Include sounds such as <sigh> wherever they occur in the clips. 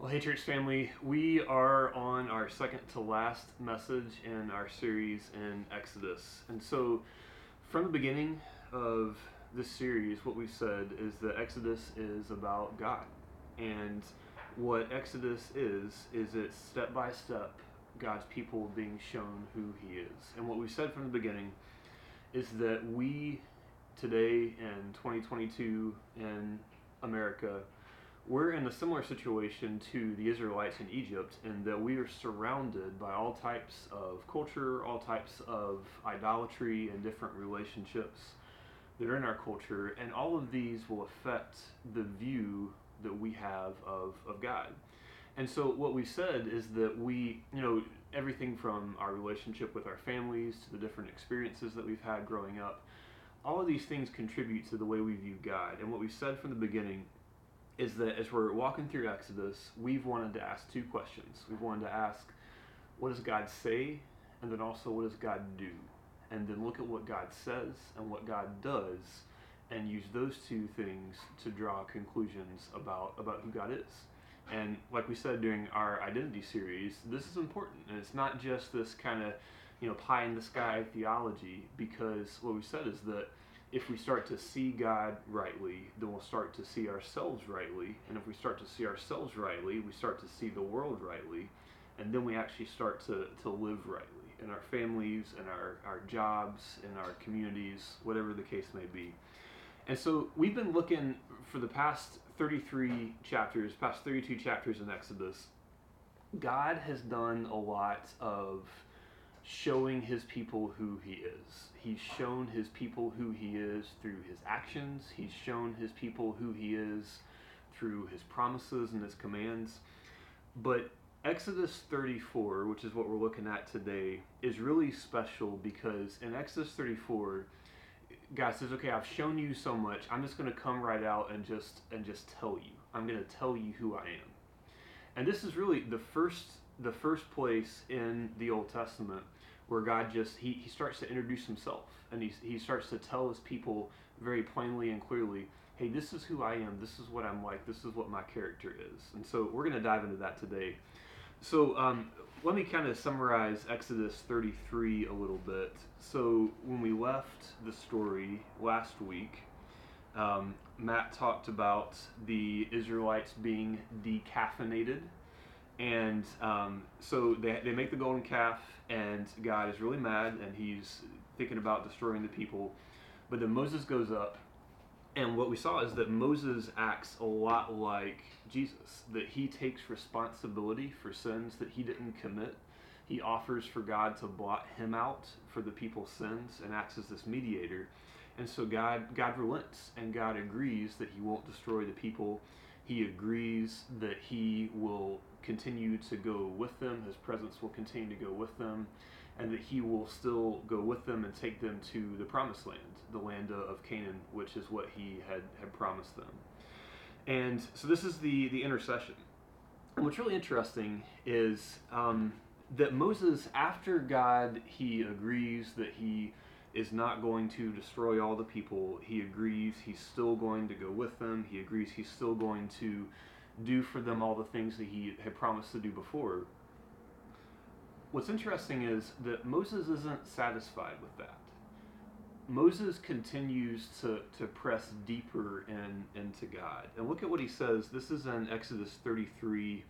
Well, hey, church family, we are on our second to last message in our series in Exodus. And so, from the beginning of this series, what we've said is that Exodus is about God. And what Exodus is, is it's step by step God's people being shown who He is. And what we've said from the beginning is that we today in 2022 in America, we're in a similar situation to the Israelites in Egypt in that we are surrounded by all types of culture, all types of idolatry, and different relationships that are in our culture, and all of these will affect the view that we have of, of God. And so, what we said is that we, you know, everything from our relationship with our families to the different experiences that we've had growing up, all of these things contribute to the way we view God. And what we said from the beginning is that as we're walking through Exodus, we've wanted to ask two questions. We've wanted to ask, what does God say? And then also, what does God do? And then look at what God says and what God does and use those two things to draw conclusions about, about who God is. And like we said during our identity series, this is important. And it's not just this kind of, you know, pie in the sky theology, because what we said is that if we start to see God rightly, then we'll start to see ourselves rightly. And if we start to see ourselves rightly, we start to see the world rightly. And then we actually start to, to live rightly in our families, in our, our jobs, in our communities, whatever the case may be. And so we've been looking for the past 33 chapters, past 32 chapters in Exodus. God has done a lot of showing his people who he is. He's shown his people who he is through his actions. He's shown his people who he is through his promises and his commands. But Exodus 34, which is what we're looking at today, is really special because in Exodus 34, God says, "Okay, I've shown you so much. I'm just going to come right out and just and just tell you. I'm going to tell you who I am." And this is really the first the first place in the Old Testament where God just he, he starts to introduce himself and he, he starts to tell his people very plainly and clearly, hey, this is who I am, this is what I'm like, this is what my character is. And so we're going to dive into that today. So um, let me kind of summarize Exodus 33 a little bit. So when we left the story last week, um, Matt talked about the Israelites being decaffeinated. And um, so they, they make the golden calf, and God is really mad, and he's thinking about destroying the people. But then Moses goes up, and what we saw is that Moses acts a lot like Jesus, that he takes responsibility for sins that he didn't commit. He offers for God to blot him out for the people's sins and acts as this mediator. And so God God relents and God agrees that he won't destroy the people. He agrees that he will continue to go with them. His presence will continue to go with them and that he will still go with them and take them to the promised land, the land of Canaan, which is what he had, had promised them. And so this is the, the intercession. And what's really interesting is um, that Moses, after God, he agrees that he is not going to destroy all the people. He agrees he's still going to go with them. He agrees he's still going to do for them all the things that he had promised to do before. What's interesting is that Moses isn't satisfied with that. Moses continues to, to press deeper in into God. And look at what he says. This is in Exodus 33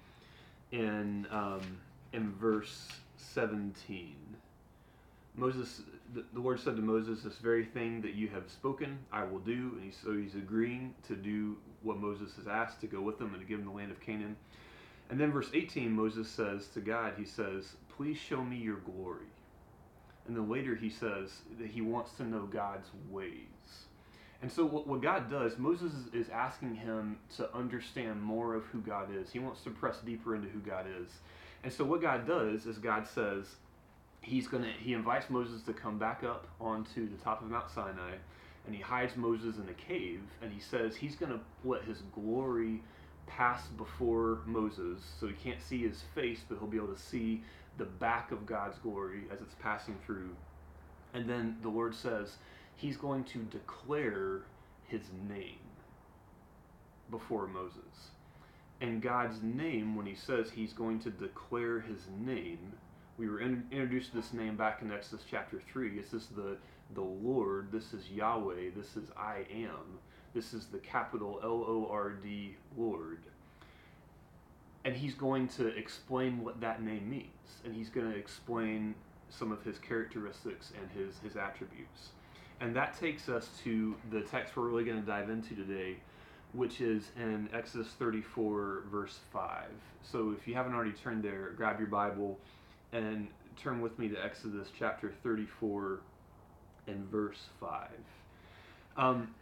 in, um, in verse 17. Moses, the, Lord said to Moses, This very thing that you have spoken, I will do. And he, so he's agreeing to do what Moses has asked to go with them and to give him the land of Canaan. And then verse 18, Moses says to God, he says, Please show me your glory. And then later he says that he wants to know God's ways. And so what, what God does, Moses is asking him to understand more of who God is. He wants to press deeper into who God is. And so what God does is God says, he's to he invites Moses to come back up onto the top of Mount Sinai and he hides Moses in a cave and he says he's to let his glory pass before Moses so he can't see his face but he'll be able to see the back of God's glory as it's passing through. And then the Lord says he's going to declare his name before Moses. And God's name, when He says He's going to declare His name, we were in, introduced to this name back in Exodus chapter 3. This is the, the Lord, this is Yahweh, this is I am, this is the capital L O R D Lord. And He's going to explain what that name means. And He's going to explain some of His characteristics and His, his attributes. And that takes us to the text we're really going to dive into today, which is in Exodus 34, verse 5. So if you haven't already turned there, grab your Bible and turn with me to Exodus chapter 34 and verse 5. Um,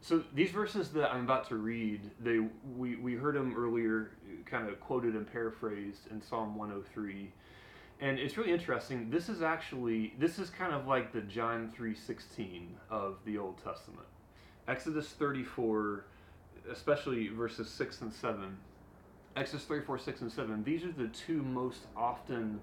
so these verses that I'm about to read, they we, we heard them earlier, kind of quoted and paraphrased in Psalm 103 and it's really interesting. This is actually this is kind of like the John 3:16 of the Old Testament. Exodus 34, especially verses 6 and 7. Exodus 34, 6 and 7. These are the two most often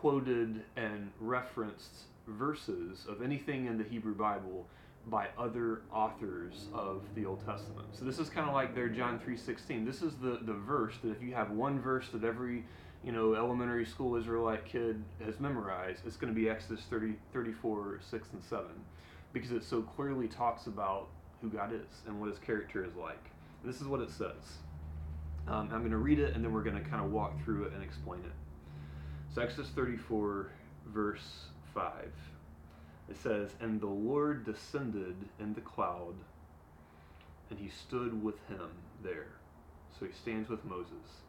quoted and referenced verses of anything in the Hebrew Bible by other authors of the Old Testament. So this is kind of like their John 3:16. This is the the verse that if you have one verse that every you know, elementary school Israelite kid has memorized, it's going to be Exodus 30, 34, 6, and 7. Because it so clearly talks about who God is and what his character is like. This is what it says. Um, I'm going to read it and then we're going to kind of walk through it and explain it. So, Exodus 34, verse 5. It says, And the Lord descended in the cloud, and he stood with him there. So he stands with Moses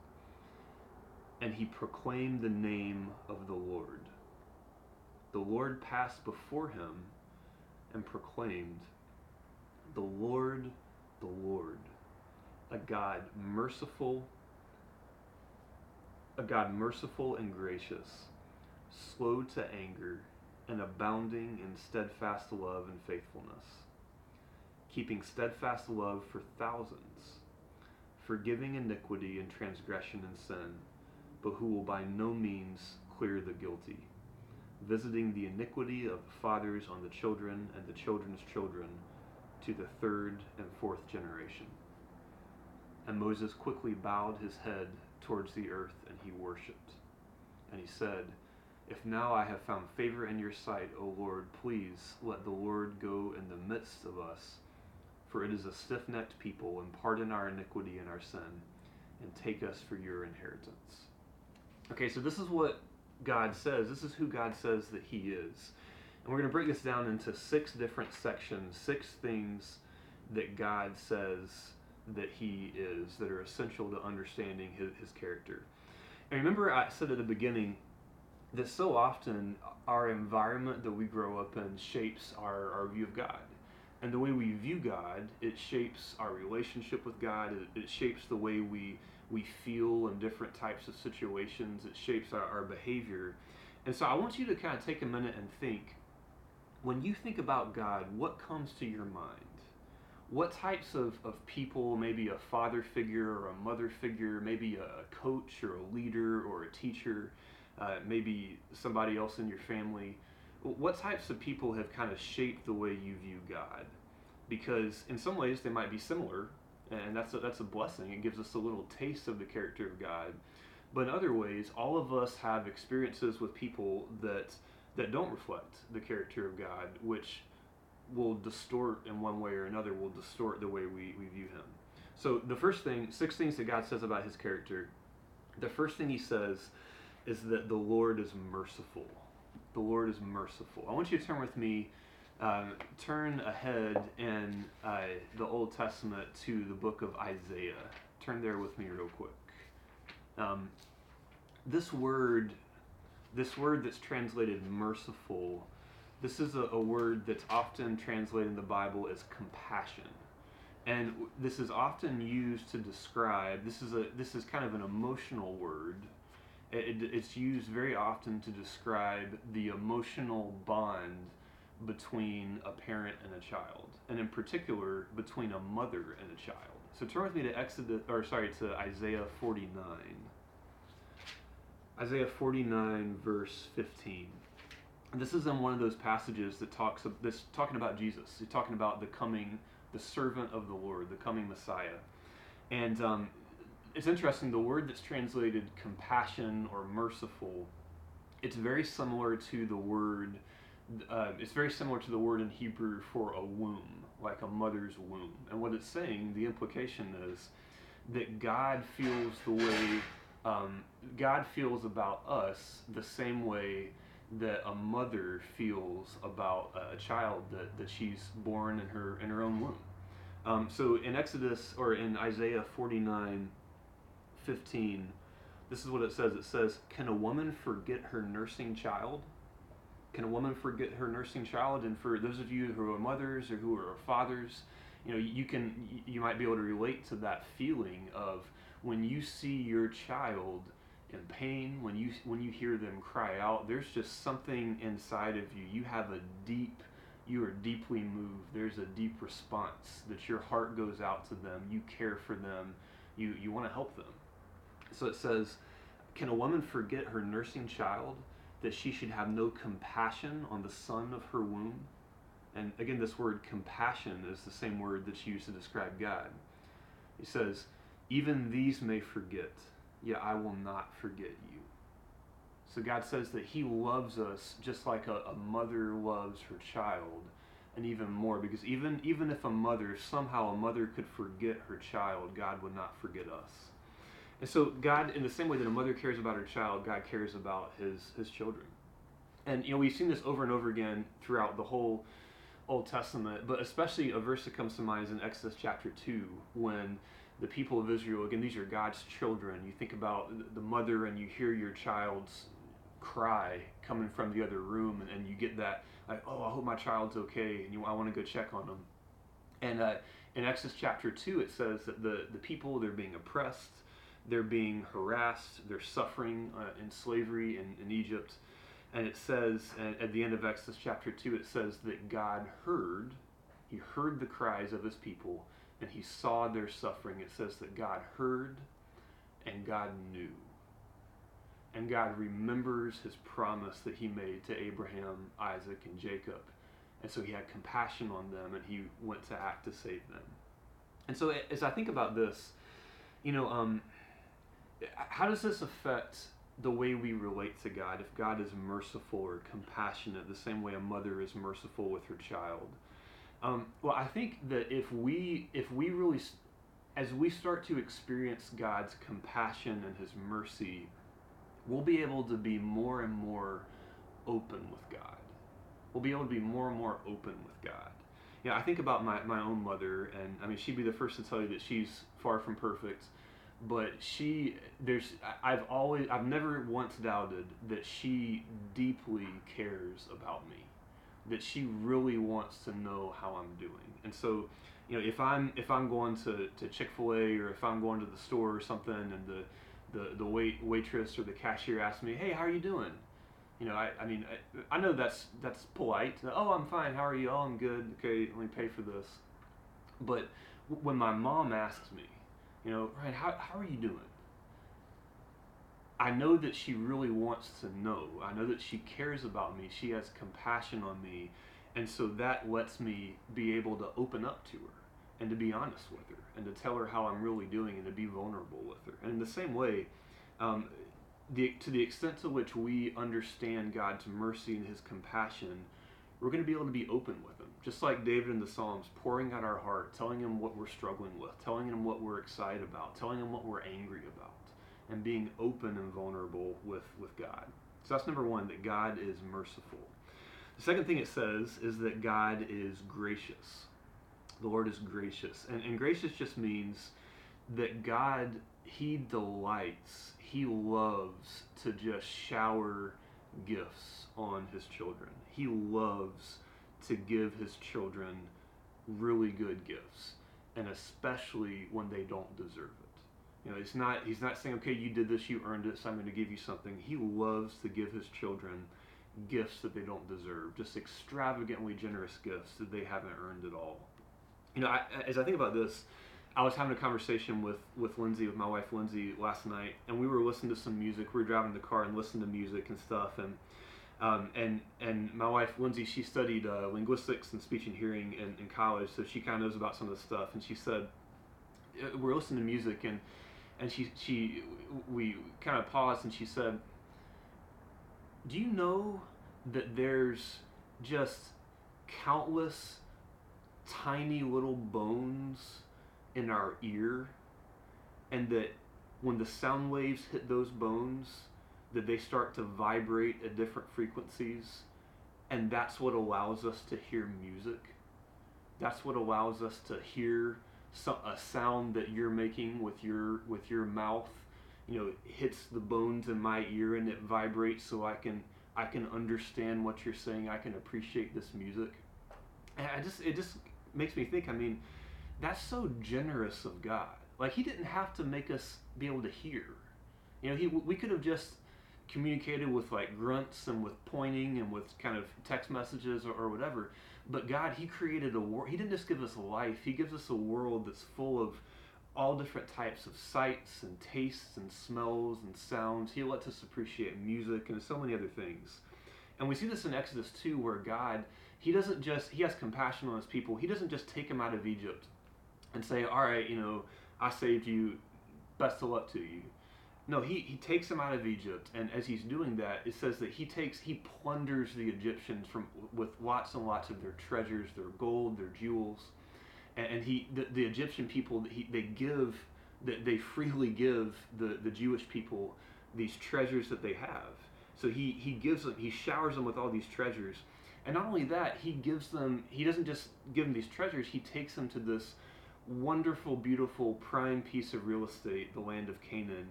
and he proclaimed the name of the Lord. The Lord passed before him and proclaimed, The Lord, the Lord, a God merciful, a God merciful and gracious, slow to anger, and abounding in steadfast love and faithfulness, keeping steadfast love for thousands, forgiving iniquity and transgression and sin but who will by no means clear the guilty, visiting the iniquity of the fathers on the children and the children's children to the third and fourth generation. And Moses quickly bowed his head towards the earth and he worshipped. And he said, If now I have found favor in your sight, O Lord, please let the Lord go in the midst of us, for it is a stiff necked people, and pardon our iniquity and our sin, and take us for your inheritance. Okay, so this is what God says. This is who God says that He is. And we're going to break this down into six different sections, six things that God says that He is that are essential to understanding His, his character. And remember, I said at the beginning that so often our environment that we grow up in shapes our, our view of God. And the way we view God, it shapes our relationship with God, it, it shapes the way we we feel in different types of situations. It shapes our, our behavior. And so I want you to kind of take a minute and think when you think about God, what comes to your mind? What types of, of people, maybe a father figure or a mother figure, maybe a coach or a leader or a teacher, uh, maybe somebody else in your family, what types of people have kind of shaped the way you view God? Because in some ways they might be similar, and that's a, that's a blessing. It gives us a little taste of the character of God. But in other ways, all of us have experiences with people that that don't reflect the character of God, which will distort in one way or another, will distort the way we, we view Him. So the first thing, six things that God says about His character. The first thing He says is that the Lord is merciful. The Lord is merciful. I want you to turn with me um, turn ahead in uh, the Old Testament to the book of Isaiah. Turn there with me real quick. Um, this word, this word that's translated merciful, this is a, a word that's often translated in the Bible as compassion and this is often used to describe this is a this is kind of an emotional word it, it's used very often to describe the emotional bond between a parent and a child, and in particular between a mother and a child. So turn with me to Exodus, or sorry, to Isaiah 49. Isaiah 49, verse 15. This is in one of those passages that talks of this talking about Jesus. He's talking about the coming, the servant of the Lord, the coming Messiah. And um, it's interesting. The word that's translated compassion or merciful, it's very similar to the word. Uh, it's very similar to the word in Hebrew for a womb, like a mother's womb. And what it's saying, the implication is that God feels the way um, God feels about us the same way that a mother feels about a child that, that she's born in her in her own womb. Um, so in Exodus or in Isaiah 49, 15, this is what it says. It says, Can a woman forget her nursing child? Can a woman forget her nursing child? And for those of you who are mothers or who are fathers, you know, you can you might be able to relate to that feeling of when you see your child in pain, when you when you hear them cry out, there's just something inside of you. You have a deep you are deeply moved. There's a deep response that your heart goes out to them. You care for them. You you want to help them. So it says, can a woman forget her nursing child that she should have no compassion on the son of her womb? And again, this word compassion is the same word that's used to describe God. He says, even these may forget, yet I will not forget you. So God says that He loves us just like a, a mother loves her child, and even more, because even, even if a mother, somehow a mother could forget her child, God would not forget us. And so God, in the same way that a mother cares about her child, God cares about his, his children. And, you know, we've seen this over and over again throughout the whole Old Testament, but especially a verse that comes to mind is in Exodus chapter 2, when the people of Israel, again, these are God's children. You think about the mother and you hear your child's cry coming from the other room, and, and you get that, like, oh, I hope my child's okay, and you, I want to go check on them. And uh, in Exodus chapter 2, it says that the, the people, they're being oppressed, they're being harassed, they're suffering uh, in slavery in, in Egypt. And it says, at the end of Exodus chapter 2, it says that God heard, He heard the cries of His people, and he saw their suffering, it says that God heard and God knew. And God remembers his promise that he made to Abraham, Isaac, and Jacob. And so he had compassion on them and he went to act to save them. And so as I think about this, you know, um, how does this affect the way we relate to God? If God is merciful or compassionate, the same way a mother is merciful with her child. Um, well, I think that if we if we really as we start to experience God's compassion and His mercy, we'll be able to be more and more open with God. We'll be able to be more and more open with God. Yeah, I think about my, my own mother, and I mean, she'd be the first to tell you that she's far from perfect, but she, there's, I've always, I've never once doubted that she deeply cares about me that she really wants to know how I'm doing. And so, you know, if I'm if I'm going to, to Chick Fil A or if I'm going to the store or something, and the the the wait waitress or the cashier asks me, "Hey, how are you doing?" You know, I, I mean, I, I know that's that's polite. Oh, I'm fine. How are you? Oh, I'm good. Okay, let me pay for this. But when my mom asks me, you know, Ryan, how how are you doing? I know that she really wants to know. I know that she cares about me. She has compassion on me. And so that lets me be able to open up to her and to be honest with her and to tell her how I'm really doing and to be vulnerable with her. And in the same way, um, the, to the extent to which we understand God's mercy and his compassion, we're going to be able to be open with him. Just like David in the Psalms, pouring out our heart, telling him what we're struggling with, telling him what we're excited about, telling him what we're angry about and being open and vulnerable with, with God. So that's number one, that God is merciful. The second thing it says is that God is gracious. The Lord is gracious. And, and gracious just means that God, He delights, He loves to just shower gifts on His children. He loves to give His children really good gifts, and especially when they don't deserve it. You know, it's not he's not saying, okay, you did this, you earned it, so I'm going to give you something. He loves to give his children gifts that they don't deserve, just extravagantly generous gifts that they haven't earned at all. You know, I, as I think about this, I was having a conversation with with Lindsay, with my wife Lindsay, last night, and we were listening to some music. We were driving the car and listening to music and stuff, and um, and and my wife Lindsay, she studied uh, linguistics and speech and hearing in, in college, so she kind of knows about some of this stuff. And she said, uh, we're listening to music and and she she we kind of paused and she said, "Do you know that there's just countless tiny little bones in our ear, and that when the sound waves hit those bones, that they start to vibrate at different frequencies, and that's what allows us to hear music. That's what allows us to hear so, a sound that you're making with your with your mouth. You know, hits the bones in my ear and it vibrates, so I can I can understand what you're saying. I can appreciate this music. And I just it just makes me think. I mean, that's so generous of God. Like He didn't have to make us be able to hear. You know, He we could have just communicated with like grunts and with pointing and with kind of text messages or, or whatever. But God, He created a world. He didn't just give us life. He gives us a world that's full of all different types of sights and tastes and smells and sounds. He lets us appreciate music and so many other things. And we see this in Exodus 2 where God, He doesn't just, He has compassion on His people. He doesn't just take them out of Egypt and say, all right, you know, I saved you, best of luck to you. No, he, he takes them out of Egypt, and as he's doing that, it says that he takes he plunders the Egyptians from with lots and lots of their treasures, their gold, their jewels, and, and he the, the Egyptian people he, they give that they freely give the, the Jewish people these treasures that they have. So he he gives them he showers them with all these treasures, and not only that he gives them he doesn't just give them these treasures he takes them to this wonderful, beautiful, prime piece of real estate, the land of Canaan,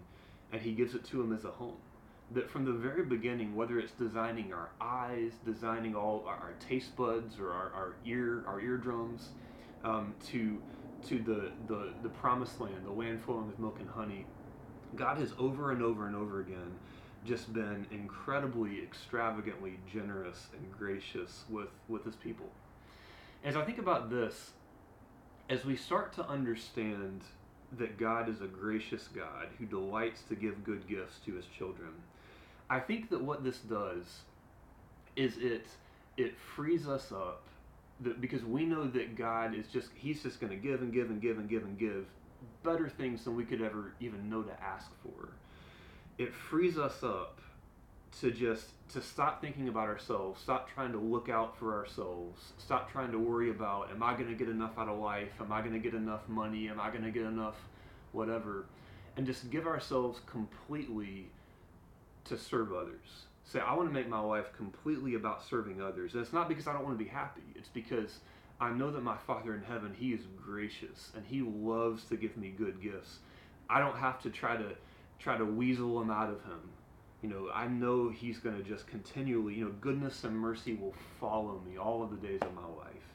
and he gives it to him as a home. That from the very beginning, whether it's designing our eyes, designing all our, our taste buds or our, our ear, our eardrums, um, to to the, the the promised land, the land flowing with milk and honey, God has over and over and over again just been incredibly, extravagantly generous and gracious with with His people. As I think about this, as we start to understand that God is a gracious God who delights to give good gifts to his children, I think that what this does is it it frees us up that because we know that God is just he's just going to give and give and give and give and give better things than we could ever even know to ask for. It frees us up to just to stop thinking about ourselves, stop trying to look out for ourselves, stop trying to worry about am I going to get enough out of life? Am I going to get enough money? Am I going to get enough whatever? And just give ourselves completely to serve others. Say, I want to make my life completely about serving others. And it's not because I don't want to be happy. It's because I know that my Father in heaven, He is gracious and He loves to give me good gifts. I don't have to try to try to weasel them out of Him you know, I know He's going to just continually, you know, goodness and mercy will follow me all of the days of my life.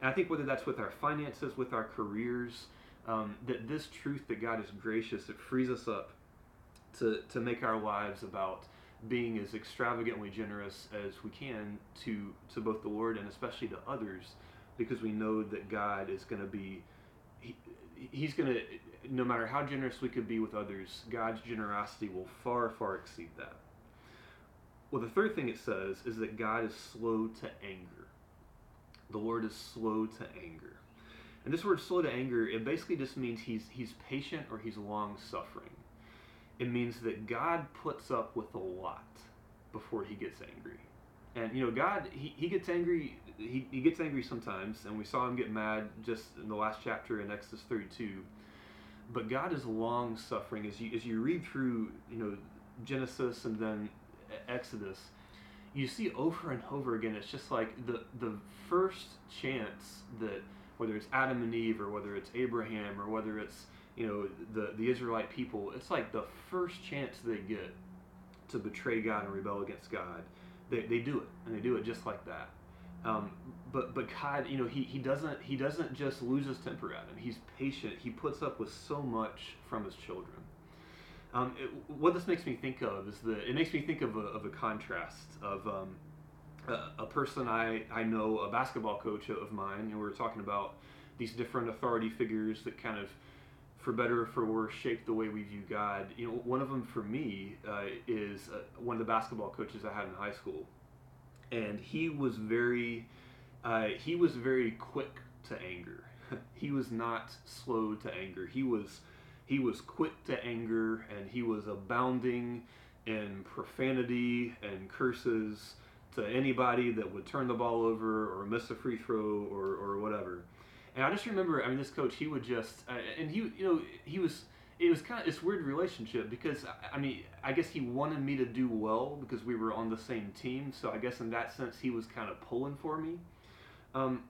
And I think whether that's with our finances, with our careers, um, that this truth that God is gracious, it frees us up to, to make our lives about being as extravagantly generous as we can to, to both the Lord and especially to others because we know that God is going to be, he, He's going to, no matter how generous we could be with others, God's generosity will far, far exceed that. Well, the third thing it says is that God is slow to anger. The Lord is slow to anger. And this word slow to anger, it basically just means he's, he's patient or he's long suffering. It means that God puts up with a lot before he gets angry. And, you know, God, he, he gets angry, he, he gets angry sometimes, and we saw him get mad just in the last chapter in Exodus 32 but God is long suffering. As you as you read through, you know, Genesis and then Exodus, you see over and over again. It's just like the the first chance that whether it's Adam and Eve or whether it's Abraham or whether it's you know the the Israelite people, it's like the first chance they get to betray God and rebel against God, they, they do it and they do it just like that. Um, but but God, you know, he, he doesn't he doesn't just lose his temper at him. He's patient. He puts up with so much from his children. Um, it, what this makes me think of is that it makes me think of a, of a contrast of um, a, a, person I, I know, a basketball coach of mine, and we were talking about these different authority figures that kind of, for better or for worse, shape the way we view God. You know, one of them for me uh, is uh, one of the basketball coaches I had in high school and he was very uh, he was very quick to anger. <laughs> he was not slow to anger. He was he was quick to anger and he was abounding in profanity and curses to anybody that would turn the ball over or miss a free throw or, or whatever. And I just remember, I mean, this coach, he would just, uh, and he, you know, he was, it was kind of this weird relationship because, I mean, I guess he wanted me to do well because we were on the same team. So I guess in that sense, he was kind of pulling for me. Um,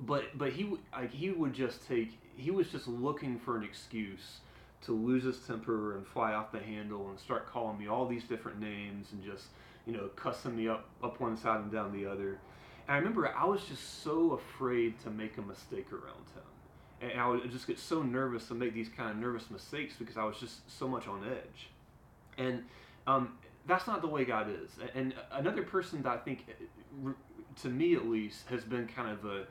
but but he like he would just take he was just looking for an excuse to lose his temper and fly off the handle and start calling me all these different names and just you know cussing me up up one side and down the other. And I remember I was just so afraid to make a mistake around him, and I would just get so nervous to make these kind of nervous mistakes because I was just so much on edge. And um, that's not the way God is. And another person that I think, to me at least, has been kind of a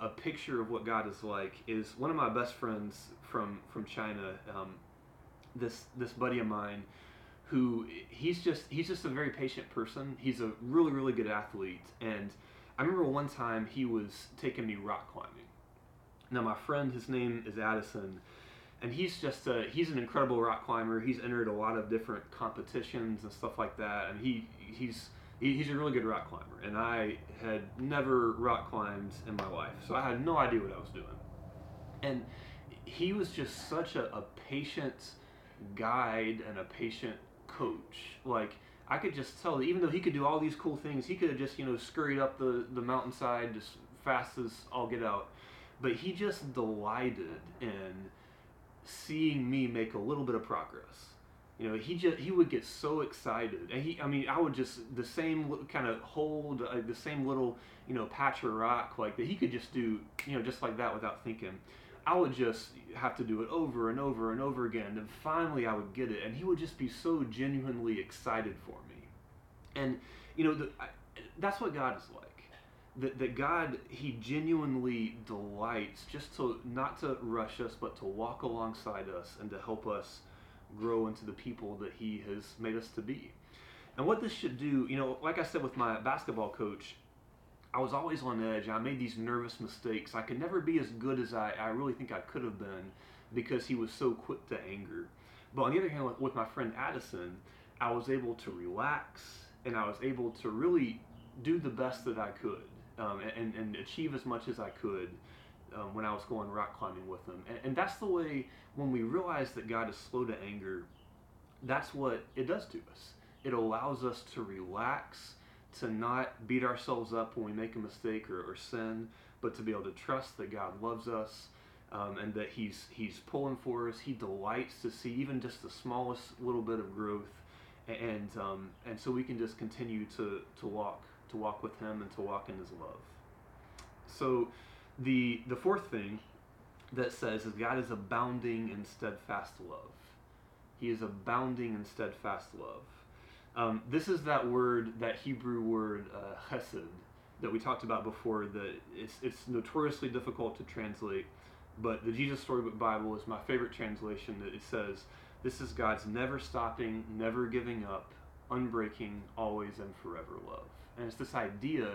a, picture of what God is like is one of my best friends from from China. Um, this this buddy of mine, who he's just he's just a very patient person. He's a really really good athlete, and I remember one time he was taking me rock climbing. Now my friend, his name is Addison, and he's just a, he's an incredible rock climber. He's entered a lot of different competitions and stuff like that, and he he's he's a really good rock climber, and I had never rock climbed in my life, so I had no idea what I was doing. And he was just such a, a patient guide and a patient coach. Like I could just tell that even though he could do all these cool things, he could have just you know scurried up the the mountainside just fast as I'll get out. But he just delighted in seeing me make a little bit of progress you know, he just he would get so excited, and he I mean I would just the same kind of hold uh, the same little you know patch of rock like that he could just do you know just like that without thinking. I would just have to do it over and over and over again, and finally I would get it, and he would just be so genuinely excited for me, and you know the, I, that's what God is like. That, that God he genuinely delights just to not to rush us, but to walk alongside us and to help us grow into the people that He has made us to be. And what this should do, you know, like I said with my basketball coach, I was always on edge. I made these nervous mistakes. I could never be as good as I, I really think I could have been because he was so quick to anger. But on the other hand, with, with my friend Addison, I was able to relax and I was able to really do the best that I could um, and, and achieve as much as I could um, when I was going rock climbing with them. And, and that's the way, when we realize that God is slow to anger, that's what it does to us. It allows us to relax, to not beat ourselves up when we make a mistake or, or sin, but to be able to trust that God loves us. Um, and that he's he's pulling for us. He delights to see even just the smallest little bit of growth, and um, and so we can just continue to to walk to walk with him and to walk in his love. So the the fourth thing that says is God is abounding in steadfast love. He is abounding in steadfast love. Um, this is that word, that Hebrew word uh, chesed, that we talked about before. That it's it's notoriously difficult to translate, but the Jesus Storybook Bible is my favorite translation. That it says, "This is God's never stopping, never giving up, unbreaking, always and forever love." And it's this idea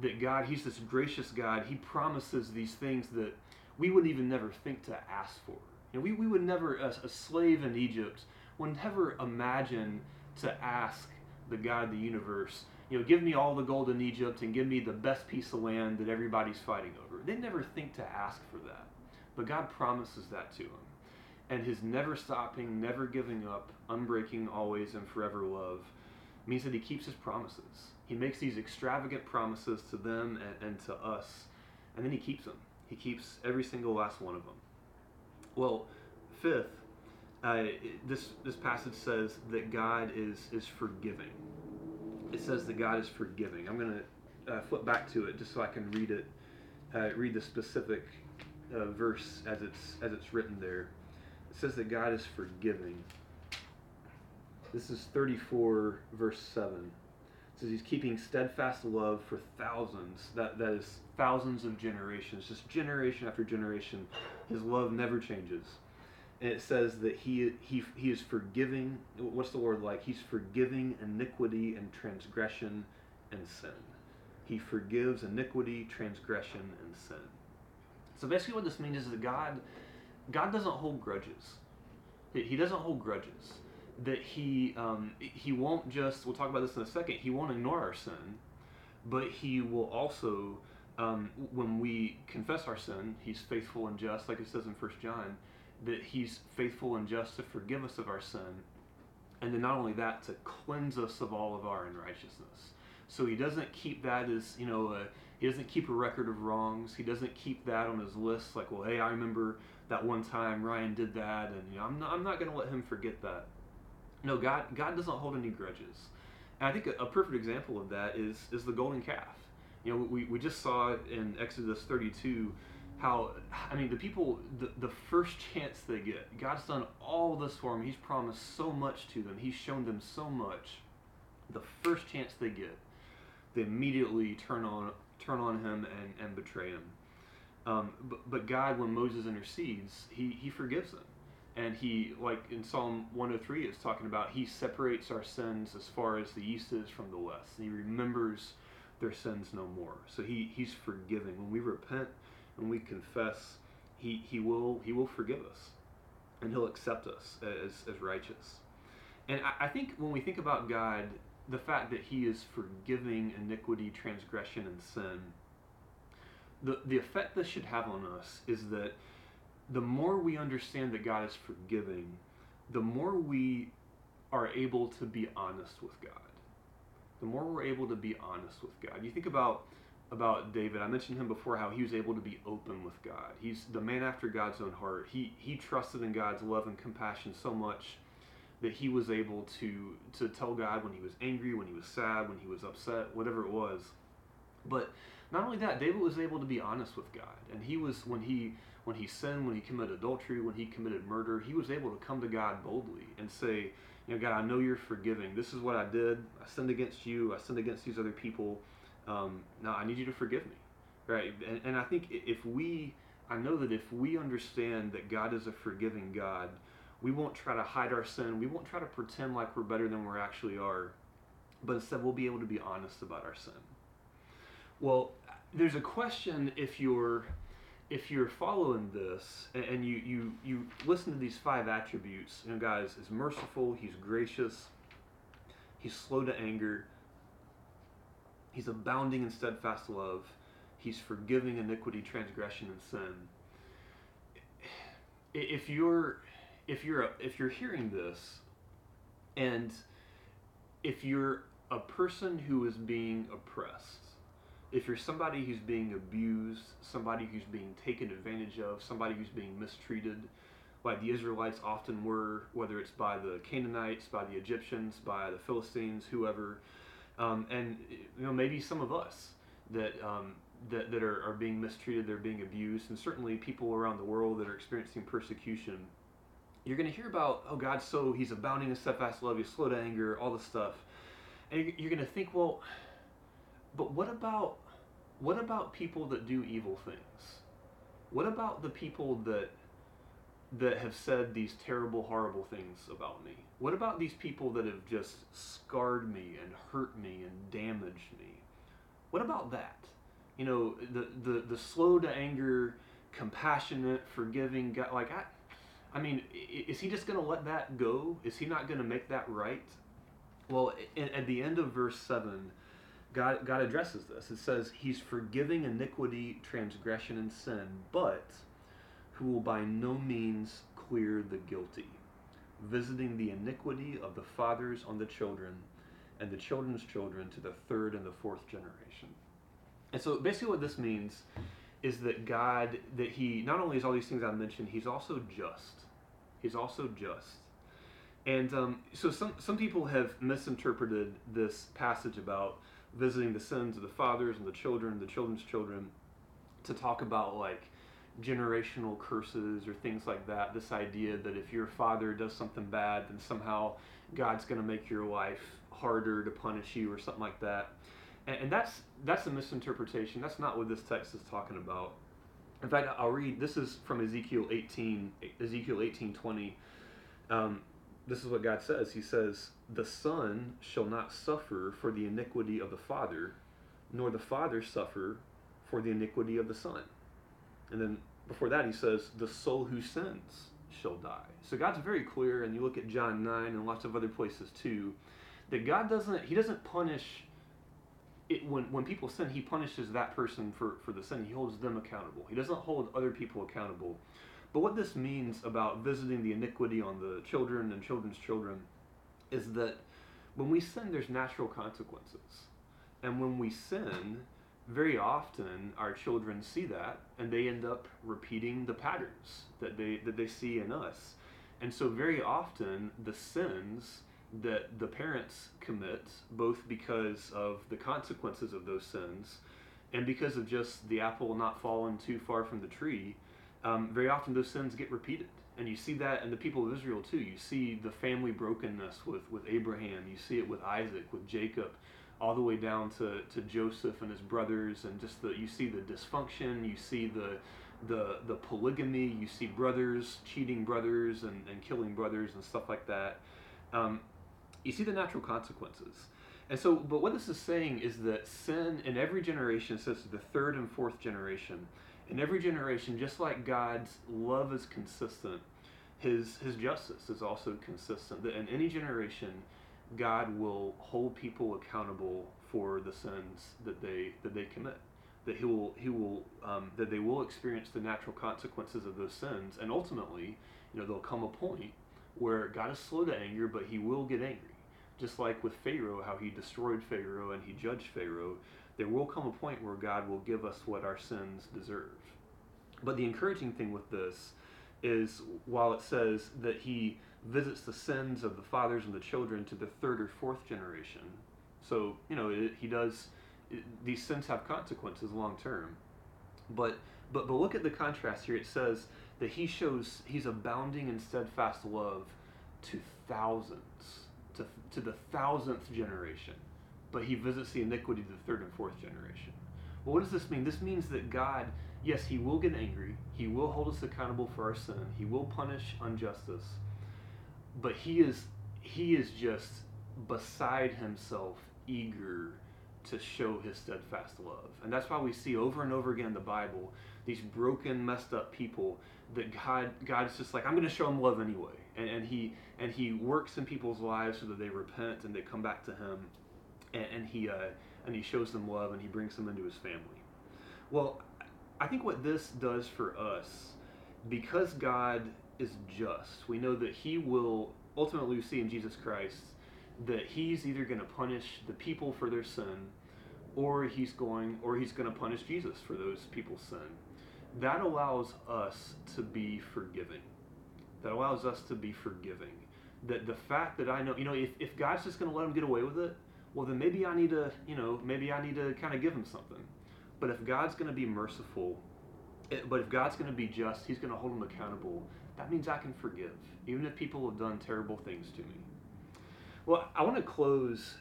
that God, He's this gracious God. He promises these things that we would even never think to ask for. You know, we, we would never, as a slave in Egypt, would never imagine to ask the God of the universe, you know, give me all the gold in Egypt and give me the best piece of land that everybody's fighting over. They never think to ask for that. But God promises that to them. And his never stopping, never giving up, unbreaking, always and forever love means that he keeps his promises. He makes these extravagant promises to them and, and to us, and then he keeps them. He keeps every single last one of them. Well, fifth, uh, this this passage says that God is is forgiving. It says that God is forgiving. I'm going to uh, flip back to it just so I can read it, uh, read the specific uh, verse as it's as it's written there. It says that God is forgiving. This is 34 verse 7 says he's keeping steadfast love for thousands. That that is thousands of generations, just generation after generation. His love never changes. And it says that he he he is forgiving. What's the word like? He's forgiving iniquity and transgression and sin. He forgives iniquity, transgression, and sin. So basically, what this means is that God God doesn't hold grudges. He doesn't hold grudges. That he um, he won't just. We'll talk about this in a second. He won't ignore our sin, but he will also. Um, when we confess our sin, he's faithful and just, like it says in First John, that he's faithful and just to forgive us of our sin, and then not only that, to cleanse us of all of our unrighteousness. So he doesn't keep that as you know. A, he doesn't keep a record of wrongs. He doesn't keep that on his list. Like, well, hey, I remember that one time Ryan did that, and you know, I'm not, I'm not going to let him forget that. No, God, God doesn't hold any grudges. And I think a, a perfect example of that is is the golden calf. You know, we, we just saw in Exodus 32 how I mean the people the, the first chance they get, God's done all this for them. He's promised so much to them. He's shown them so much. The first chance they get, they immediately turn on turn on him and, and betray him. Um, but, but God, when Moses intercedes, he, he forgives them. And he, like in Psalm 103, is talking about, he separates our sins as far as the east is from the west. And he remembers their sins no more. So he, he's forgiving. When we repent and we confess, he, he, will, he will forgive us. And he'll accept us as, as righteous. And I, I think when we think about God, the fact that he is forgiving iniquity, transgression, and sin, the, the effect this should have on us is that the more we understand that God is forgiving, the more we are able to be honest with God. The more we're able to be honest with God. You think about about David. I mentioned him before how he was able to be open with God. He's the man after God's own heart. He he trusted in God's love and compassion so much that he was able to to tell God when he was angry, when he was sad, when he was upset, whatever it was. But not only that, David was able to be honest with God, and he was when he when he sinned, when he committed adultery, when he committed murder, he was able to come to God boldly and say, you know, God, I know you're forgiving. This is what I did. I sinned against you. I sinned against these other people. Um, now I need you to forgive me, right? And, and I think if we, I know that if we understand that God is a forgiving God, we won't try to hide our sin. We won't try to pretend like we're better than we actually are. But instead, we'll be able to be honest about our sin. Well, there's a question if you're if you're following this and, you, you you listen to these five attributes, you know, is, is merciful, He's gracious, He's slow to anger, He's abounding in steadfast love, He's forgiving iniquity, transgression, and sin. If you're if you're a, if you're hearing this and if you're a person who is being oppressed if you're somebody who's being abused somebody who's being taken advantage of somebody who's being mistreated like the israelites often were whether it's by the canaanites by the egyptians by the philistines whoever um, and you know maybe some of us that um, that, that are, are being mistreated they're being abused and certainly people around the world that are experiencing persecution you're going to hear about, oh, God, so, he's abounding in steadfast love, he's slow to anger, all this stuff. And you're going to think, well, but what about, what about people that do evil things? What about the people that, that have said these terrible, horrible things about me? What about these people that have just scarred me and hurt me and damaged me? What about that? You know, the, the, the slow to anger, compassionate, forgiving God, like I, I mean, is he just going to let that go? Is he not going to make that right? Well, at the end of verse 7, God, God addresses this. It says, He's forgiving iniquity, transgression, and sin, but who will by no means clear the guilty, visiting the iniquity of the fathers on the children and the children's children to the third and the fourth generation. And so basically, what this means is that God, that He not only is all these things I mentioned, He's also just. He's also just. And um, so some, some people have misinterpreted this passage about visiting the sins of the fathers and the children, the children's children, to talk about like generational curses or things like that. This idea that if your father does something bad, then somehow God's going to make your life harder to punish you or something like that. And, and that's that's a misinterpretation. That's not what this text is talking about. In fact, I'll read. This is from Ezekiel 18, Ezekiel 18:20. Um, this is what God says. He says, "The son shall not suffer for the iniquity of the father, nor the father suffer for the iniquity of the son." And then before that, he says, "The soul who sins shall die. So God's very clear, and you look at John 9 and lots of other places too, that God doesn't, He doesn't punish it, when, when people sin, He punishes that person for, for the sin. He holds them accountable. He doesn't hold other people accountable. But what this means about visiting the iniquity on the children and children's children is that when we sin, there's natural consequences. And when we sin, very often our children see that and they end up repeating the patterns that they that they see in us. And so very often the sins that the parents commit both because of the consequences of those sins and because of just the apple not falling too far from the tree, um, very often those sins get repeated. And you see that in the people of Israel too. You see the family brokenness with, with Abraham. You see it with Isaac, with Jacob all the way down to, to Joseph and his brothers, and just the you see the dysfunction, you see the the the polygamy, you see brothers cheating brothers and, and killing brothers and stuff like that. Um, you see the natural consequences. And so, but what this is saying is that sin in every generation, says the third and fourth generation, in every generation, just like God's love is consistent, his his justice is also consistent. That in any generation, God will hold people accountable for the sins that they that they commit. That he will he will um, that they will experience the natural consequences of those sins, and ultimately, you know, there'll come a point where God is slow to anger, but He will get angry. Just like with Pharaoh, how He destroyed Pharaoh and He judged Pharaoh, there will come a point where God will give us what our sins deserve. But the encouraging thing with this is, while it says that He visits the sins of the fathers and the children to the third or fourth generation. So, you know, it, he does, it, these sins have consequences long term. But, but, but look at the contrast here. It says that he shows, he's abounding in steadfast love to thousands, to, to the thousandth generation. But he visits the iniquity of the third and fourth generation. Well, what does this mean? This means that God, yes, he will get angry. He will hold us accountable for our sin. He will punish injustice but he is he is just beside himself eager to show his steadfast love. And that's why we see over and over again in the Bible these broken, messed up people that God God is just like, I'm gonna show them love anyway. And, and he and he works in people's lives so that they repent and they come back to him and, and he uh, and he shows them love and he brings them into his family. Well, I think what this does for us, because God is just. We know that he will ultimately see in Jesus Christ that he's either going to punish the people for their sin or he's going or he's going to punish Jesus for those people's sin. That allows us to be forgiving. That allows us to be forgiving. That the fact that I know, you know, if, if God's just going to let him get away with it, well, then maybe I need to, you know, maybe I need to kind of give him something. But if God's going to be merciful, eh, but if God's going to be just, he's going to hold him accountable that means I can forgive, even if people have done terrible things to me. Well, I want to close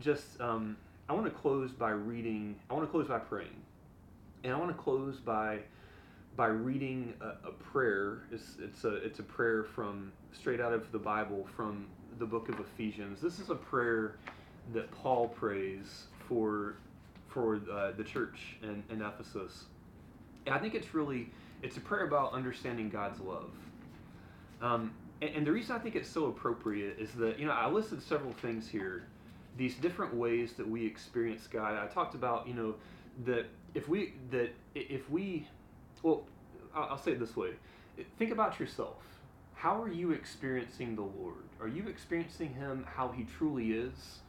just, um, I want to close by reading, I want to close by praying. And I want to close by by reading a, a, prayer. It's, it's, a, it's a prayer from straight out of the Bible from the book of Ephesians. This is a prayer that Paul prays for, for uh, the church in, in Ephesus. And I think it's really, it's a prayer about understanding God's love. Um, and, and, the reason I think it's so appropriate is that, you know, I listed several things here, these different ways that we experience God. I talked about, you know, that if we, that if we, well, I'll, I'll say it this way think about yourself. How are you experiencing the Lord? Are you experiencing Him how He truly is?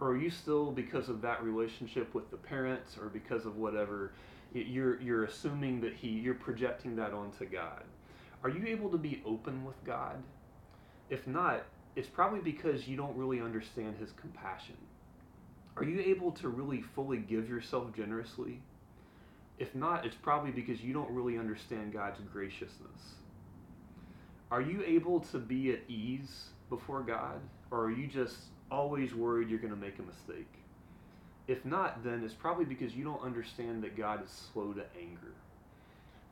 Or are you still, because of that relationship with the parents or because of whatever, you're, you're assuming that He, you're projecting that onto God? Are you able to be open with God? If not, it's probably because you don't really understand His compassion. Are you able to really fully give yourself generously? If not, it's probably because you don't really understand God's graciousness. Are you able to be at ease before God? Or are you just always worried you're going to make a mistake? If not, then it's probably because you don't understand that God is slow to anger.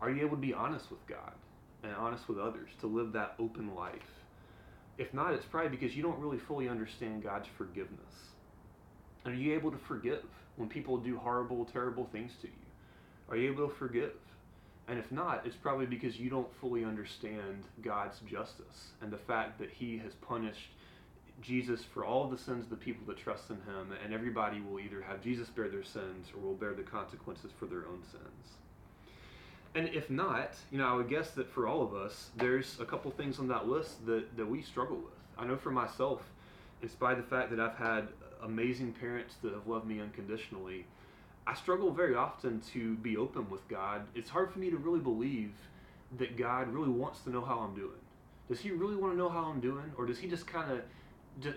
Are you able to be honest with God? and honest with others, to live that open life. If not, it's probably because you don't really fully understand God's forgiveness. Are you able to forgive when people do horrible, terrible things to you? Are you able to forgive? And if not, it's probably because you don't fully understand God's justice and the fact that He has punished Jesus for all of the sins of the people that trust in Him, and everybody will either have Jesus bear their sins or will bear the consequences for their own sins. And if not, you know, I would guess that for all of us, there's a couple things on that list that, that we struggle with. I know for myself, in spite of the fact that I've had amazing parents that have loved me unconditionally, I struggle very often to be open with God. It's hard for me to really believe that God really wants to know how I'm doing. Does He really want to know how I'm doing, or does He just kind of,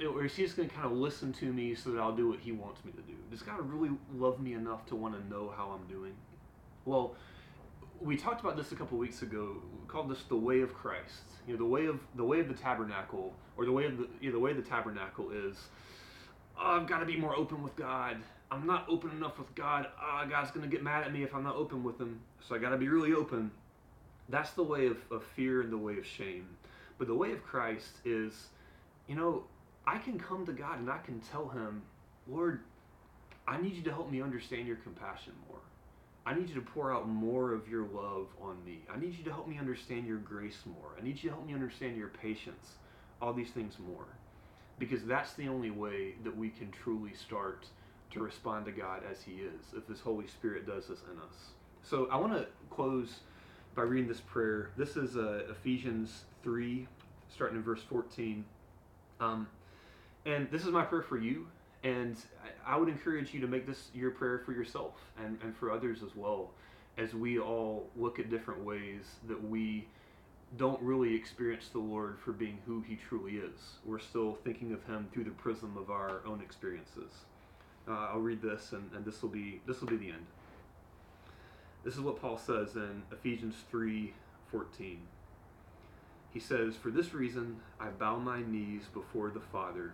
or is He just going to kind of listen to me so that I'll do what He wants me to do? Does God really love me enough to want to know how I'm doing? Well, we talked about this a couple weeks ago. We called this the way of Christ. You know, the way of the way of the tabernacle, or the way of the you know, the way of the tabernacle is. Oh, I've got to be more open with God. I'm not open enough with God. Oh, God's going to get mad at me if I'm not open with Him. So I got to be really open. That's the way of, of fear and the way of shame. But the way of Christ is, you know, I can come to God and I can tell Him, Lord, I need you to help me understand your compassion more. I need you to pour out more of your love on me. I need you to help me understand your grace more. I need you to help me understand your patience. All these things more. Because that's the only way that we can truly start to respond to God as He is, if His Holy Spirit does this in us. So I want to close by reading this prayer. This is uh, Ephesians 3, starting in verse 14. Um, and this is my prayer for you. And I would encourage you to make this your prayer for yourself and, and for others as well, as we all look at different ways that we don't really experience the Lord for being who He truly is. We're still thinking of Him through the prism of our own experiences. Uh, I'll read this, and, and this will be this will be the end. This is what Paul says in Ephesians three fourteen. He says, "For this reason I bow my knees before the Father."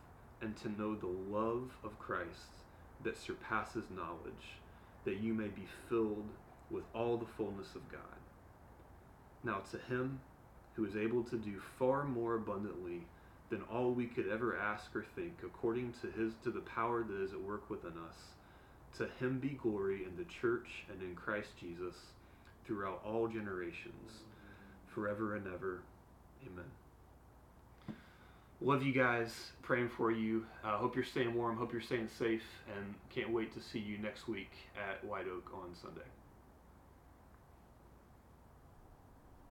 and to know the love of Christ that surpasses knowledge, that you may be filled with all the fullness of God. Now, to him who is able to do far more abundantly than all we could ever ask or think, according to his to the power that is at work within us, to him be glory in the church and in Christ Jesus throughout all generations, forever and ever. Amen. Love you guys. Praying for you. Uh, hope you're staying warm. Hope you're staying safe. And can't wait to see you next week at White Oak on Sunday.